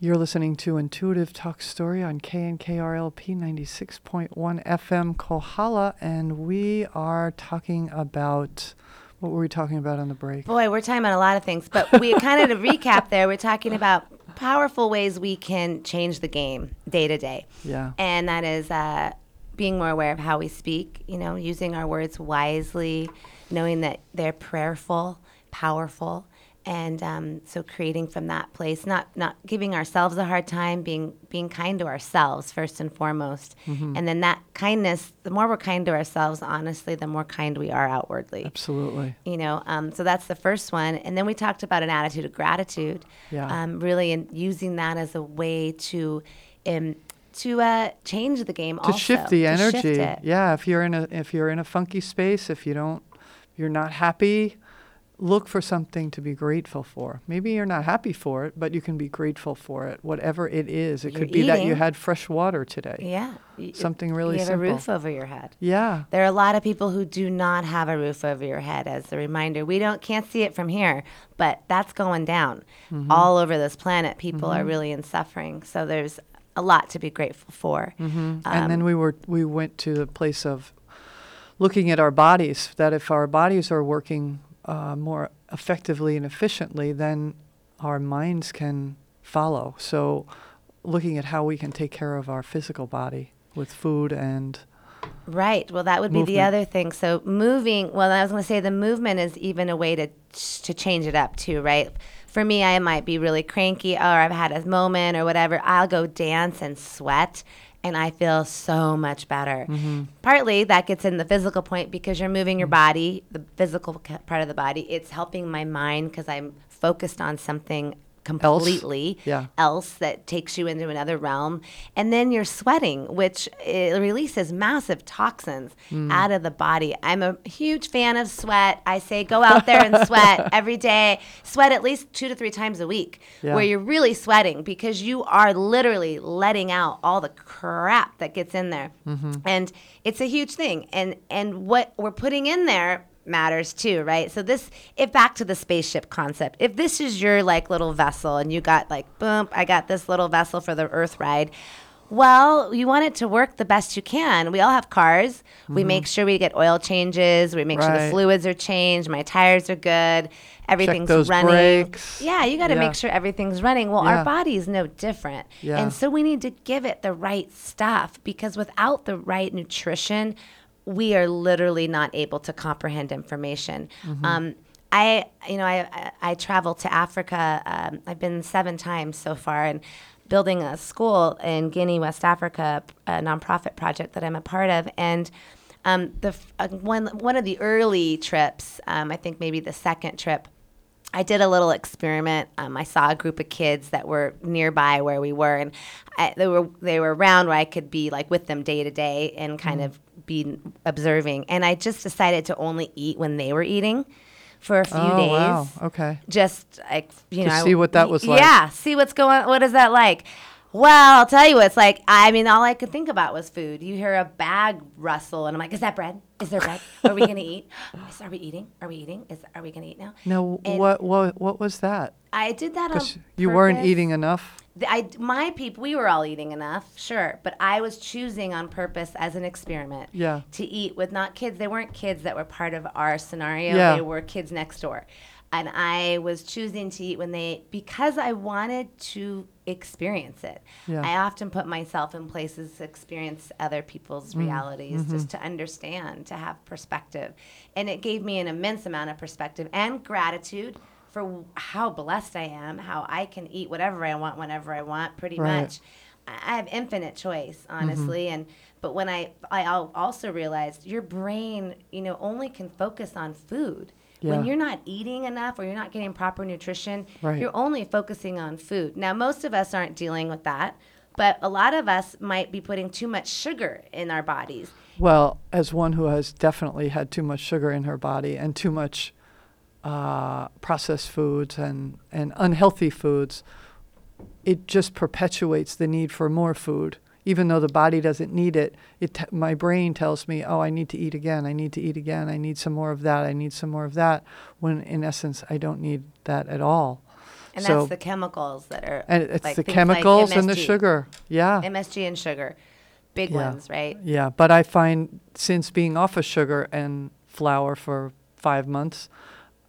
You're listening to Intuitive Talk Story on KNKRLP 96.1 FM Kohala, and we are talking about, what were we talking about on the break? Boy, we're talking about a lot of things, but we kind of to recap there, we're talking about powerful ways we can change the game day to day. Yeah. And that is uh, being more aware of how we speak, you know, using our words wisely, knowing that they're prayerful, powerful, and um, so creating from that place, not not giving ourselves a hard time, being being kind to ourselves first and foremost, and then that kindness. The more we're kind to ourselves, honestly, the more kind we are outwardly. Absolutely. You know, um, so that's the first one, and then we talked about an attitude of gratitude. Yeah. Um, really, and using that as a way to. Um, to uh, change the game to also shift the to shift energy. Yeah, if you're in a if you're in a funky space, if you don't you're not happy, look for something to be grateful for. Maybe you're not happy for it, but you can be grateful for it, whatever it is. It You're could be that you had fresh water today. Yeah. Something really You have simple. a roof over your head. Yeah. There are a lot of people who do not have a roof over your head. As a reminder, we don't can't see it from here, but that's going down Mm-hmm. all over this planet. People are really in suffering, so there's a lot to be grateful for. and Um, then we were we went to the place of looking at our bodies that if our bodies are working uh, more effectively and efficiently then our minds can follow so looking at how we can take care of our physical body with food and Right. Well, that would be the other thing. So moving. Well, I was going to say the movement is even a way to to change it up too, right? For me, I might be really cranky, or I've had a moment, or whatever. I'll go dance and sweat, and I feel so much better. Mm-hmm. Partly that gets in the physical point because you're moving your body, the physical part of the body. It's helping my mind because I'm focused on something completely Yeah. else that takes you into another realm. And then you're sweating, which it releases massive toxins Mm. out of the body. I'm a huge fan of sweat. I say go out there and sweat every day. Sweat at least two to three times a week, Yeah. where you're really sweating because you are literally letting out all the crap that gets in there. Mm-hmm. And it's a huge thing. And and what we're putting in there matters too, right? So this if back to the spaceship concept. If this is your like little vessel and you got like boom, I got this little vessel for the earth ride. Well, you want it to work the best you can. We all have cars. We make sure we get oil changes. We make sure the Mm-hmm. Fluids are changed. My tires are good. Everything's those running. brakes. Yeah, you got to Yeah. make sure everything's running. Well, Yeah. our body's no different. Yeah. And so we need to give it the right stuff because without the right nutrition, we are literally not able to comprehend information. Mm-hmm. Um, I, you know, I, I, I travel to Africa. Um, I've been seven times so far, and building a school in Guinea, West Africa, a nonprofit project that I'm a part of, and um, the uh, one one of the early trips, um, I think maybe the second trip, I did a little experiment. Um, I saw a group of kids that were nearby where we were, and I, they were they were around where I could be like with them day to day and kind of be observing. And I just decided to only eat when they were eating for a few oh days wow okay just like you To know see what that was like. Yeah, see what's going. What is that like? Well, I'll tell you what it's like. I mean, all I could think about was food. You hear a bag rustle, and I'm like, "Is that bread? Is there bread? Are we gonna eat? Is- Are we eating? Are we eating? Is are we gonna eat now?" No, And what what what was that I did that on you weren't eating enough I, my people, we were all eating enough, sure, but I was choosing on purpose as an experiment Yeah. to eat with not kids. They weren't kids that were part of our scenario. Yeah. They were kids next door. And I was choosing to eat when they, because I wanted to experience it. Yeah. I often put myself in places to experience other people's Mm, realities mm-hmm. just to understand, to have perspective. And it gave me an immense amount of perspective and gratitude for w- how blessed I am, how I can eat whatever I want whenever I want, pretty Right. much. I I have infinite choice, honestly, Mm-hmm. and but when I I also realized your brain, you know, only can focus on food. When you're not eating enough or you're not getting proper nutrition, Right. you're only focusing on food. Now, most of us aren't dealing with that, but a lot of us might be putting too much sugar in our bodies. Well, as one who has definitely had too much sugar in her body and too much uh, processed foods and, and unhealthy foods, it just perpetuates the need for more food. Even though the body doesn't need it, it t- my brain tells me, "Oh, I need to eat again. I need to eat again. I need some more of that. I need some more of that." When in essence, I don't need that at all. And So- that's the chemicals that are And it's like the things like chemicals and the sugar. Yeah. MSG and sugar. Big Yeah. ones, right? Yeah, but I find since being off of sugar and flour for five months,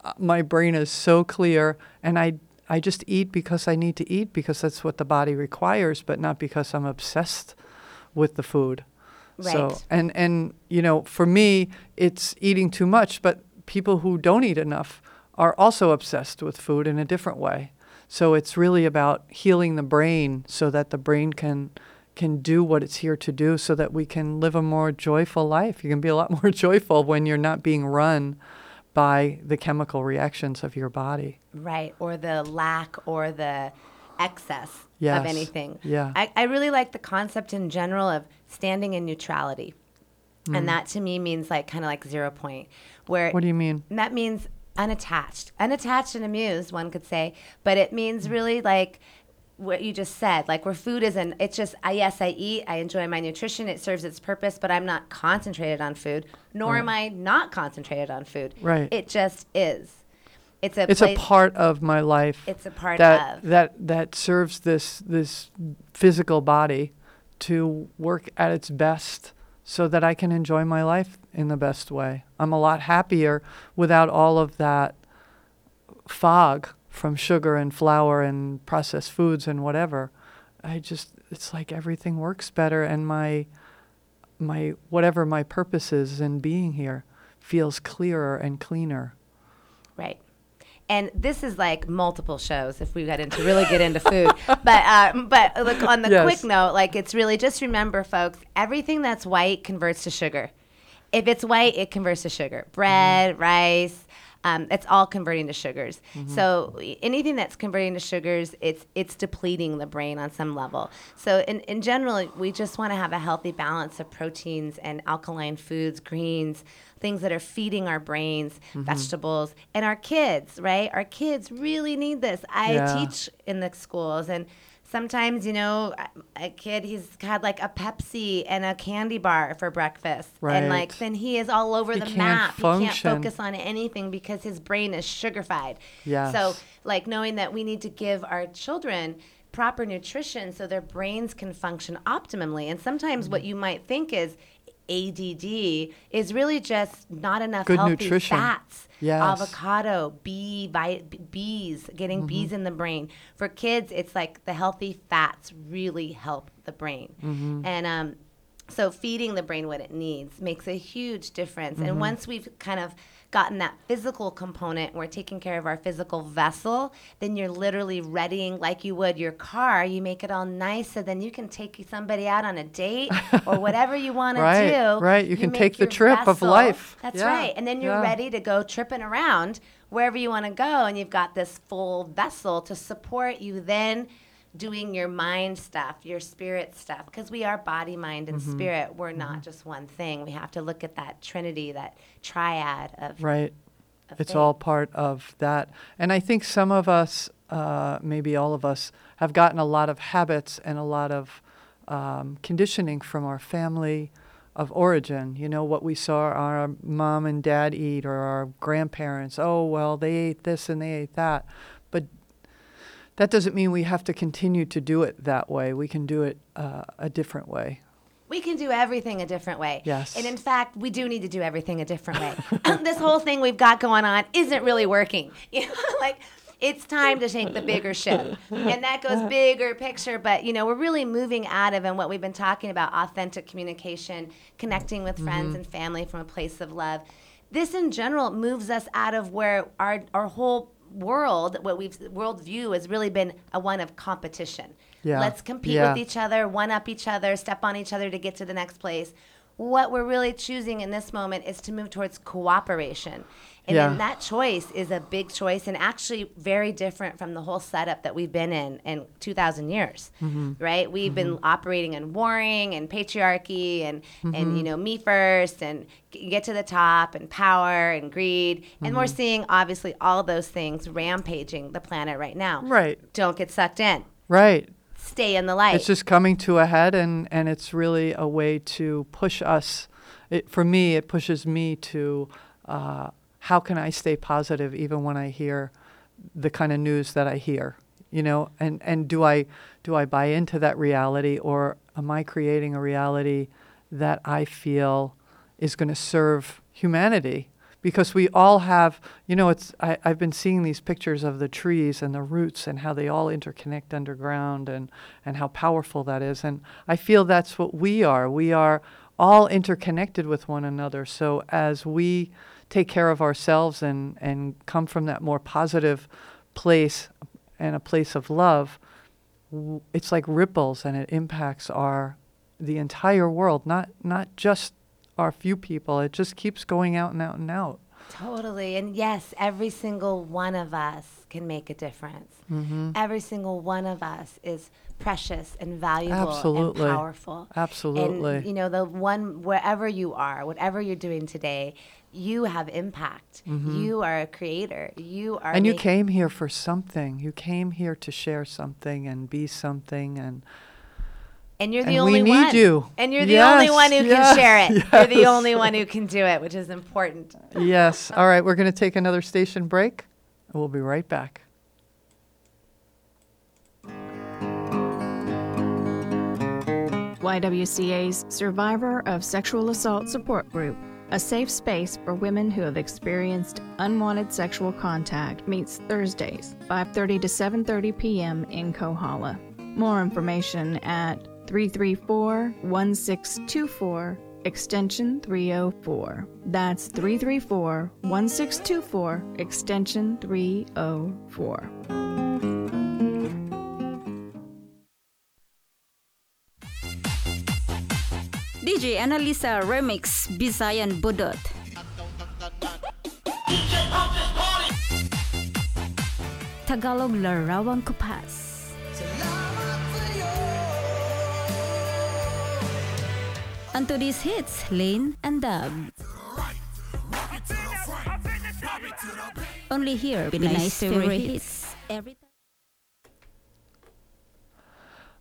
uh, my brain is so clear, and I I just eat because I need to eat because that's what the body requires, but not because I'm obsessed with the food. Right. So and and you know, for me, it's eating too much, but people who don't eat enough are also obsessed with food in a different way. So it's really about healing the brain so that the brain can can do what it's here to do so that we can live a more joyful life. You can be a lot more joyful when you're not being run by the chemical reactions of your body. Right, or the lack or the excess Yes. of anything. Yeah. I, I really like the concept in general of standing in neutrality. Mm. And that to me means like kind of like zero point, where What do you mean? that means unattached. Unattached and amused, one could say, but it means really like what you just said, like where food isn't, it's just, I, yes, I eat, I enjoy my nutrition, it serves its purpose, but I'm not concentrated on food, nor am I not concentrated on food. Right. It just is. It's a It's place, a part of my life. it's a part that of. that that serves this this physical body to work at its best so that I can enjoy my life in the best way. I'm a lot happier without all of that fog from sugar and flour and processed foods and whatever. I just it's like everything works better and my my whatever my purpose is in being here feels clearer and cleaner. Right. And this is like multiple shows if we got into really get into food. but uh, but look on the Yes. quick note, like it's really just remember, folks, everything that's white converts to sugar. If it's white, it converts to sugar. Bread, Mm-hmm. rice, um, it's all converting to sugars. Mm-hmm. So anything that's converting to sugars, it's it's depleting the brain on some level. So in, in general, we just want to have a healthy balance of proteins and alkaline foods, greens, things that are feeding our brains, Mm-hmm. vegetables, and our kids, right? Our kids really need this. I Yeah. teach in the schools and sometimes, you know, a- kid he's had like a Pepsi and a candy bar for breakfast. And like then he is all over He the map. He can't focus on anything because his brain is sugarfied. Yes. So like knowing that we need to give our children proper nutrition so their brains can function optimally. And sometimes what Mm-hmm. you might think is ADD is really just not enough Good healthy nutrition. fats. Yes. Avocado, bee, vi- bees, getting mm-hmm. bees in the brain. For kids, it's like the healthy fats really help the brain. Mm-hmm. And um, so feeding the brain what it needs makes a huge difference. And mm-hmm. once we've kind of gotten that physical component, we're taking care of our physical vessel, then you're literally readying like you would your car. You make it all nice so then you can take somebody out on a date or whatever you want to do. right. You can take the trip of life. That's Yeah, right. And then you're yeah. ready to go tripping around wherever you want to go and you've got this full vessel to support you then doing your mind stuff, your spirit stuff because we are body, mind and Mm-hmm. spirit. We're not just one thing. We have to look at that trinity, that triad of Right. of It's things. all part of that. And I think some of us, uh, maybe all of us, have gotten a lot of habits and a lot of um, conditioning from our family of origin. You know, what we saw our mom and dad eat or our grandparents. Oh, well, they ate this and they ate that. That doesn't mean we have to continue to do it that way. We can do it uh, a different way. We can do everything a different way. Yes. And in fact, we do need to do everything a different way. this whole thing we've got going on isn't really working. You know, like it's time to take the bigger ship. And that goes bigger picture, but you know, we're really moving out of and what we've been talking about authentic communication, connecting with friends and family from a place of love. This in general moves us out of where our our whole world, what we've worldview has really been a one of competition. Yeah. Let's compete Yeah. with each other, one up each other, step on each other to get to the next place. What we're really choosing in this moment is to move towards cooperation. And Yeah. then that choice is a big choice and actually very different from the whole setup that we've been in in 2,000 years, Mm-hmm. right? We've been operating in warring and patriarchy and, Mm-hmm. and, you know, me first and get to the top and power and greed. And Mm-hmm. we're seeing obviously all those things rampaging the planet right now. Right. Don't get sucked in. Right. Stay in the light. It's just coming to a head, and, and it's really a way to push us. It, for me, it pushes me to uh, how can I stay positive even when I hear the kind of news that I hear, you know? And, and do I do I buy into that reality, or am I creating a reality that I feel is going to serve humanity? Because we all have, you know, it's I, I've been seeing these pictures of the trees and the roots and how they all interconnect underground and, and how powerful that is. And I feel that's what we are. We are all interconnected with one another. So as we take care of ourselves and and come from that more positive place and a place of love, w- it's like ripples and it impacts our the entire world, not not just our few people. It just keeps going out and out and out. Totally. And yes, every single one of us can make a difference. Mm-hmm. Every single one of us is precious and valuable Absolutely. and powerful. Absolutely. And you know, the one wherever you are, whatever you're doing today, you have impact. You are a creator. You are Mm-hmm. and you came here for something. You came here to share something and be something and and you're the and we only need one. you. And you're the only one who yes, can share it. You're the only one who can do it, which is important. yes. All right, we're going to take another station break. and We'll be right back. YWCA's Survivor of Sexual Assault Support Group, a safe space for women who have experienced unwanted sexual contact, meets Thursdays, 5:30 to 7:30 p.m. in Kohala. More information at 334-1624 extension 304. That's 334-1624 extension 304. DJ Annalisa Remix Bisayan Budot. Tagalog Larawang Kupas. And to these hits, Lane and Dub. Only here, Binay's favorite hits. Every time.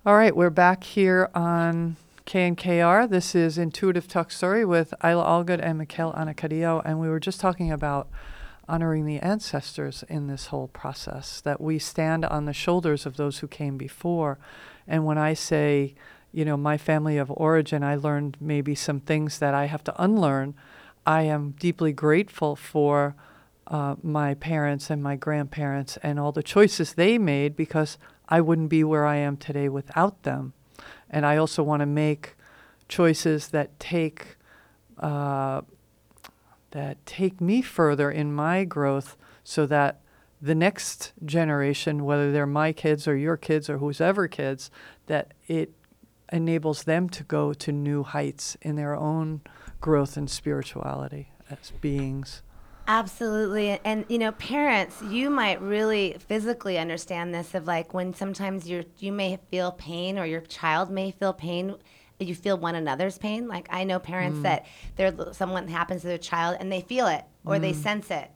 All right, we're back here on KNKR. This is Intuitive Talk Story with Isla Allgood and Mikhail Anacadillo, and we were just talking about honoring the ancestors in this whole process, that we stand on the shoulders of those who came before. And when I say, you know, my family of origin, I learned maybe some things that I have to unlearn. I am deeply grateful for uh, my parents and my grandparents and all the choices they made because I wouldn't be where I am today without them. And I also want to make choices that take uh, that take me further in my growth, so that the next generation, whether they're my kids or your kids or whose ever kids, that it enables them to go to new heights in their own growth and spirituality as beings. Absolutely. And you know, parents, you might really physically understand this of like when sometimes you you may feel pain or your child may feel pain you feel one another's pain. Like I know parents mm. that there someone happens to their child and they feel it or they sense it,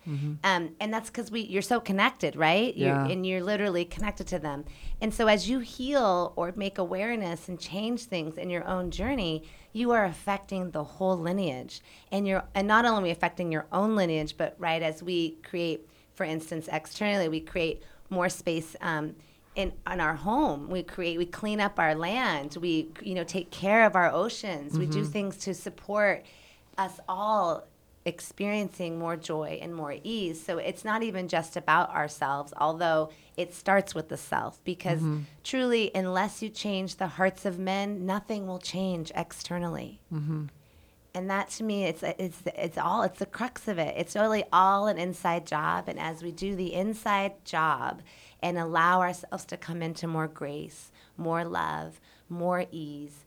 um, and that's because we you're so connected, right? You're, Yeah. and you're literally connected to them. And so as you heal or make awareness and change things in your own journey, you are affecting the whole lineage, and you're and not only affecting your own lineage, but right as we create, for instance, externally, we create more space. Um, in, in our home we create we clean up our land we you know take care of our oceans we do things to support us all experiencing more joy and more ease. So it's not even just about ourselves although it starts with the self because mm-hmm. truly unless you change the hearts of men nothing will change externally. Mm-hmm. And that to me it's it's it's all it's the crux of it. It's really all an inside job. And as we do the inside job and allow ourselves to come into more grace more love more ease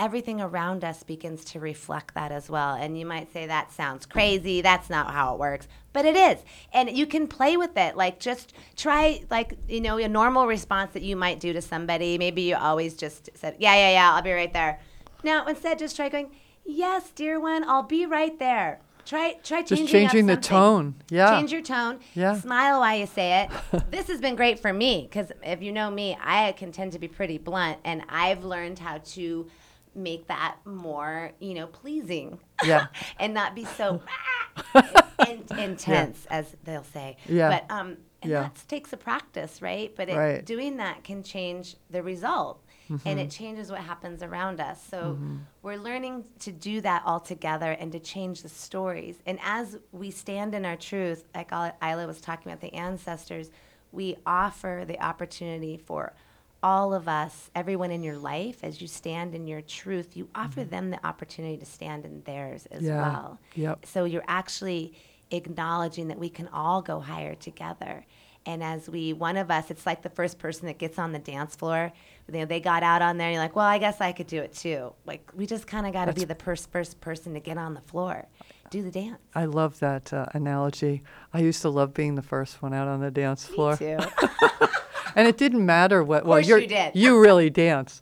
everything around us begins to reflect that as well and you might say that sounds crazy that's not how it works but it is and you can play with it like just try like you know a normal response that you might do to somebody maybe you always just said yeah yeah yeah i'll be right there now instead just try going Yes, dear one, I'll be right there. Try try changing Just changing the tone. Yeah. Change your tone. Yeah. Smile while you say it. this has been great for me because if you know me, I can tend to be pretty blunt, and I've learned how to make that more, you know, pleasing. Yeah. and not be so ah, in, intense, as they'll say. Yeah. But um, and Yeah. that takes a practice, right? But it, Right. doing that can change the result. And mm-hmm. it changes what happens around us. So mm-hmm. we're learning to do that all together and to change the stories. And as we stand in our truth, like Isla was talking about the ancestors, we offer the opportunity for all of us, everyone in your life, as you stand in your truth, you offer mm-hmm. them the opportunity to stand in theirs as Yeah. well. Yep. So you're actually acknowledging that we can all go higher together. And as we, one of us, it's like the first person that gets on the dance floor. You know, they got out on there. And you're like, well, I guess I could do it too. Like we just kind of got to be the first first person to get on the floor, do the dance. I love that uh, analogy. I used to love being the first one out on the dance floor. Me too. and it didn't matter what. Well, you did. You really dance.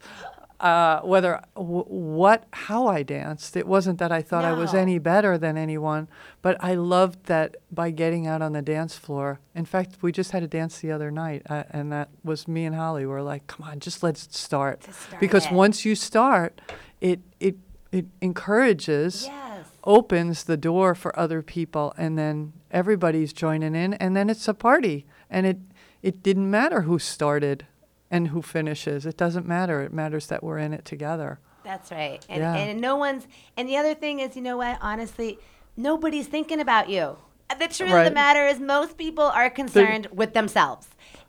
Uh, whether w- what how I danced, it wasn't that I thought I was any better than anyone, but I loved that by getting out on the dance floor. In fact, we just had a dance the other night, uh, and that was me and Holly. We were like, "Come on, just let's start," start because it. once you start, it it it encourages yes. Opens the door for other people and then everybody's joining in and then it's a party and it it didn't matter who started and who finishes it doesn't matter it matters that we're in it together That's right. And, Yeah. and no one's, and the other thing is, you know what? Honestly, nobody's thinking about you. The truth of the matter is, most people are concerned with themselves.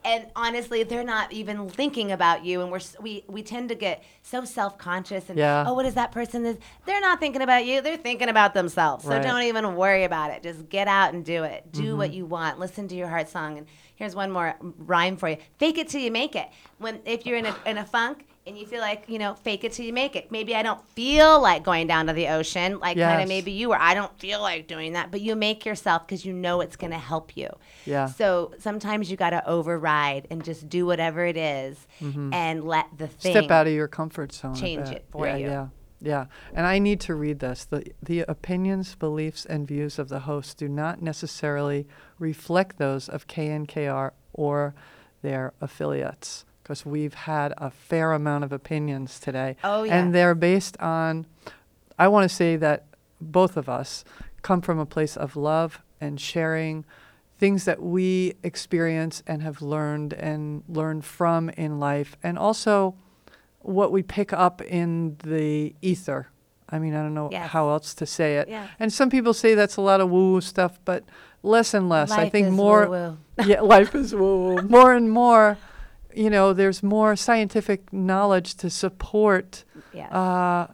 And honestly, they're not even thinking about you. And we're, we, we tend to get so self conscious and, Yeah. oh, what is that person? Is? They're not thinking about you. They're thinking about themselves. So Right. don't even worry about it. Just get out and do it. Do Mm-hmm. what you want. Listen to your heart song. And here's one more rhyme for you fake it till you make it. When If you're in a, in a funk, and you feel like you know fake it till you make it. Maybe i don't feel like going down to the ocean like kind of maybe you were i don't feel like doing that but you make yourself because you know it's going to help you. Yeah. so sometimes you got to override and just do whatever it is and let the thing Mm-hmm. step out of your comfort zone change it for yeah, you. yeah yeah. And i need to read this. The the opinions beliefs and views of the host do not necessarily reflect those of knkr or their affiliates because we've had a fair amount of opinions today Oh, yeah. and they're based on i want to say that both of us come from a place of love and sharing things that we experience and have learned and learned from in life and also what we pick up in the ether. I mean, I don't know Yes. how else to say it. Yeah. And some people say that's a lot of woo woo stuff, but less and less. I think more. woo-woo. yeah, life is woo woo. More and more, you know, there's more scientific knowledge to support yes uh,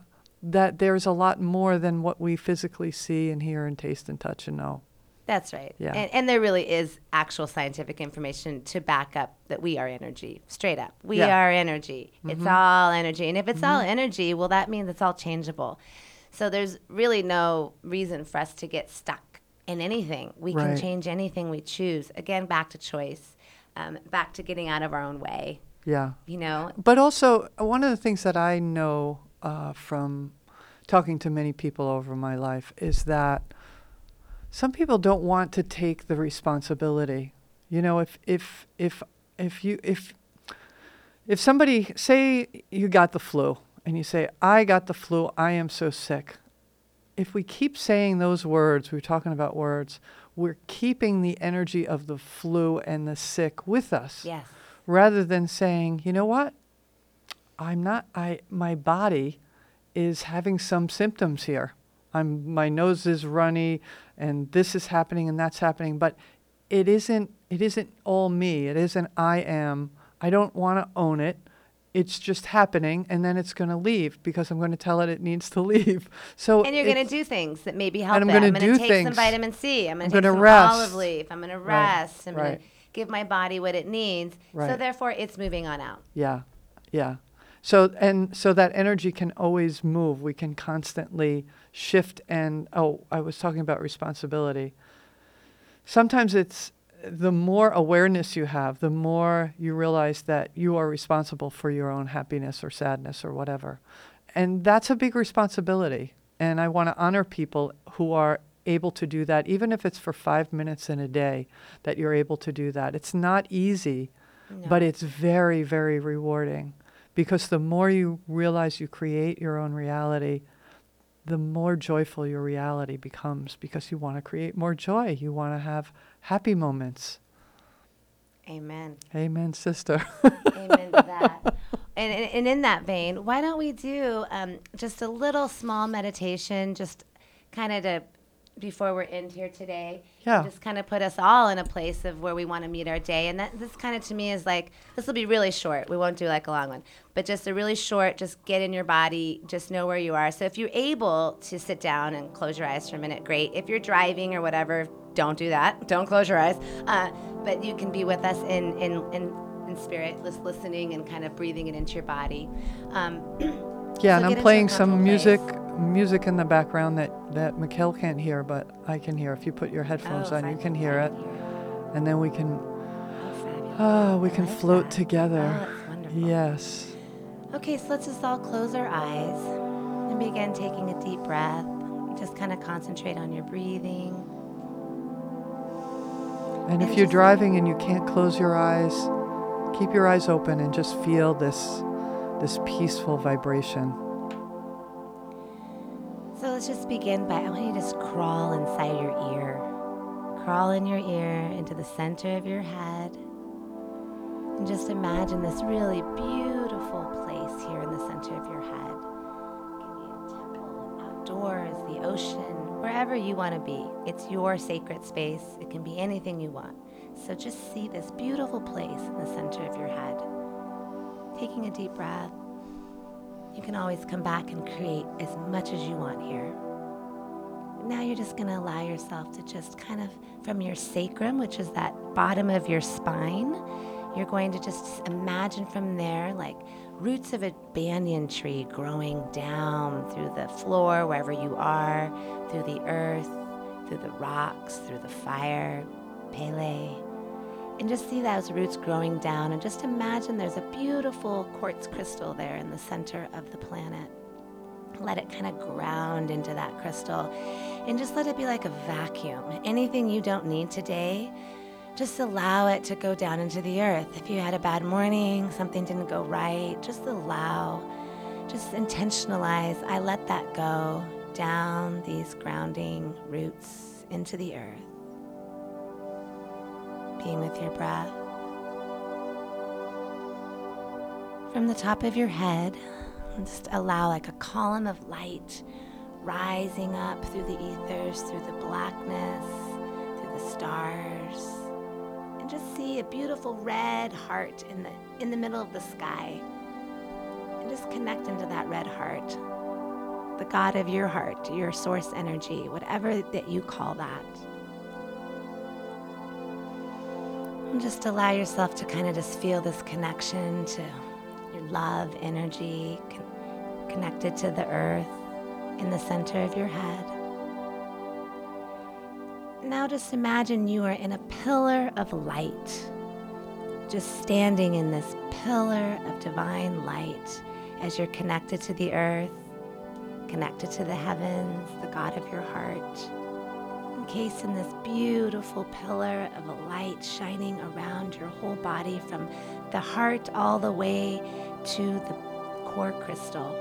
that there's a lot more than what we physically see and hear and taste and touch and know. That's right. Yeah. And, and there really is actual scientific information to back up that we are energy, straight up. We Yeah. are energy. It's all energy. And if it's all energy, well, that means it's all changeable. So there's really no reason for us to get stuck in anything. We can change anything we choose. Again, back to choice, um, back to getting out of our own way. Yeah. You know, But also, one of the things that I know uh, from talking to many people over my life is that some people don't want to take the responsibility. You know, if if if if you if if somebody say you got the flu and you say I got the flu, I am so sick. If we keep saying those words, we're talking about words, we're keeping the energy of the flu and the sick with us yes. rather than saying, you know what? I'm not I my body is having some symptoms here. I'm my nose is runny and this is happening and that's happening, but it isn't it isn't all me. It isn't I am. I don't want to own it. It's just happening and then it's going to leave because I'm going to tell it it needs to leave. So And you're going to do things that maybe help I'm it. gonna I'm going do to take some vitamin C. I'm going to take some rest. olive leaf. I'm going to Right, rest. I'm going right. to give my body what it needs. Right. So therefore, it's moving on out. Yeah, yeah. So and so that energy can always move. We can constantly shift and oh, I was talking about responsibility. Sometimes it's the more awareness you have, the more you realize that you are responsible for your own happiness or sadness or whatever. And that's a big responsibility. And I want to honor people who are able to do that, even if it's for five minutes in a day, that you're able to do that. It's not easy, but it's very, very rewarding because the more you realize you create your own reality, the more joyful your reality becomes because you want to create more joy. You want to have happy moments. Amen. Amen, sister. Amen to that. And, and, and in that vein, why don't we do um, just a little small meditation, just kind of to, before we're in here today, Yeah. just kind of put us all in a place of where we want to meet our day. And that, this kind of to me is like, this will be really short. We won't do like a long one, but just a really short, just get in your body, just know where you are. So if you're able to sit down and close your eyes for a minute, great. If you're driving or whatever, don't do that. Don't close your eyes. Uh, but you can be with us in in in, in spirit, just listening and kind of breathing it into your body. Um, Yeah, So and I'm playing some comfortable music place. Music in the background that that Mikkel can't hear, but I can hear. If you put your headphones Oh, on, you can hear it, and then we can Oh, ah, we can like float that. together. Oh. Yes. Okay, so let's just all close our eyes and begin taking a deep breath. Just kind of concentrate on your breathing. And if you're driving and you can't close your eyes, keep your eyes open and just feel this this peaceful vibration. Let's just begin by I want you to just crawl inside your ear. Crawl in your ear into the center of your head. And just imagine this really beautiful place here in the center of your head. It can be a temple, outdoors, the ocean, wherever you want to be. It's your sacred space. It can be anything you want. So just see this beautiful place in the center of your head. Taking a deep breath. You can always come back and create as much as you want here. Now you're just going to allow yourself to just kind of from your sacrum, which is that bottom of your spine, you're going to just imagine from there like roots of a banyan tree growing down through the floor, wherever you are, through the earth, through the rocks, through the fire, Pele. And just see those roots growing down, and just imagine there's a beautiful quartz crystal there in the center of the planet. Let it kind of ground into that crystal and just let it be like a vacuum. Anything you don't need today, just allow it to go down into the earth. If you had a bad morning, something didn't go right, just allow, just intentionalize. I let that go down these grounding roots into the earth. With your breath. From the top of your head, just allow like a column of light rising up through the ethers, through the blackness, through the stars. And just see a beautiful red heart in the in the middle of the sky. And just connect into that red heart. The God of your heart, your source energy, whatever that you call that. And just allow yourself to kind of just feel this connection to your love energy, con- connected to the earth in the center of your head. Now just imagine you are in a pillar of light, just standing in this pillar of divine light as you're connected to the earth, connected to the heavens, the God of your heart. Encased in this beautiful pillar of a light shining around your whole body from the heart all the way to the core crystal,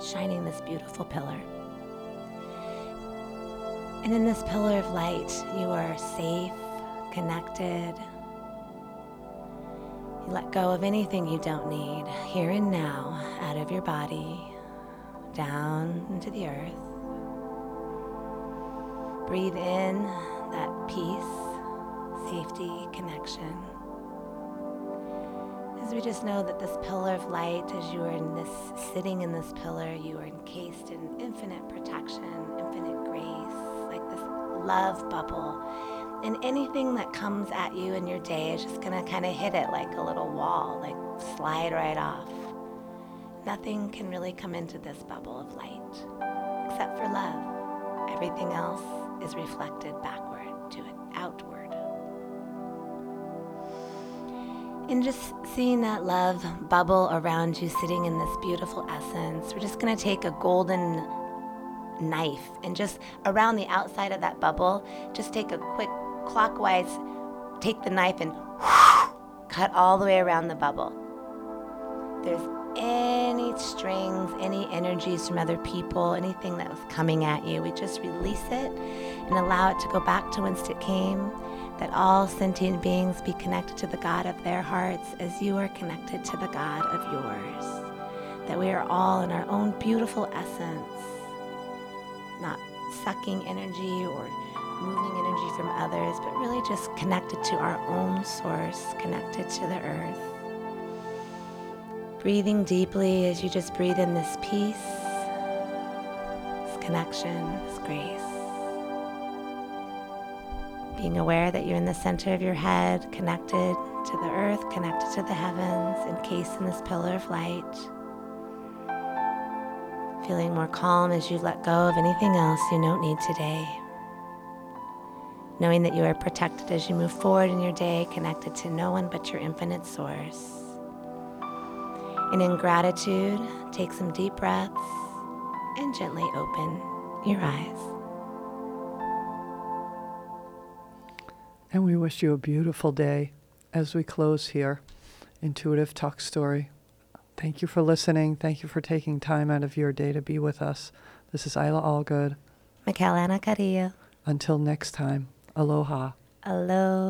shining this beautiful pillar. And in this pillar of light, you are safe, connected. You let go of anything you don't need here and now, out of your body, down into the earth. Breathe in that peace, safety, connection. As we just know that this pillar of light, as you are in this sitting in this pillar, you are encased in infinite protection, infinite grace, like this love bubble. And anything that comes at you in your day is just gonna kind of hit it like a little wall, like slide right off. Nothing can really come into this bubble of light except for love. Everything else is reflected backward to it, outward. And just seeing that love bubble around you, sitting in this beautiful essence, we're just gonna take a golden knife and just around the outside of that bubble, just take a quick clockwise, take the knife and cut all the way around the bubble. There's any strings, any energies from other people, anything that was coming at you, we just release it and allow it to go back to whence it came. That all sentient beings be connected to the God of their hearts as you are connected to the God of yours. That we are all in our own beautiful essence, not sucking energy or moving energy from others, but really just connected to our own source, connected to the earth. Breathing deeply as you just breathe in this peace, this connection, this grace. being aware that you're in the center of your head, connected to the earth, connected to the heavens, encased in this pillar of light. Feeling more calm as you let go of anything else you don't need today. Knowing that you are protected as you move forward in your day, connected to no one but your infinite source. And in gratitude, take some deep breaths and gently open your eyes. And we wish you a beautiful day as we close here. Intuitive Talk Story. Thank you for listening. Thank you for taking time out of your day to be with us. This is Isla Allgood. Michaela Ana Carrillo. Until next time, aloha. Aloha.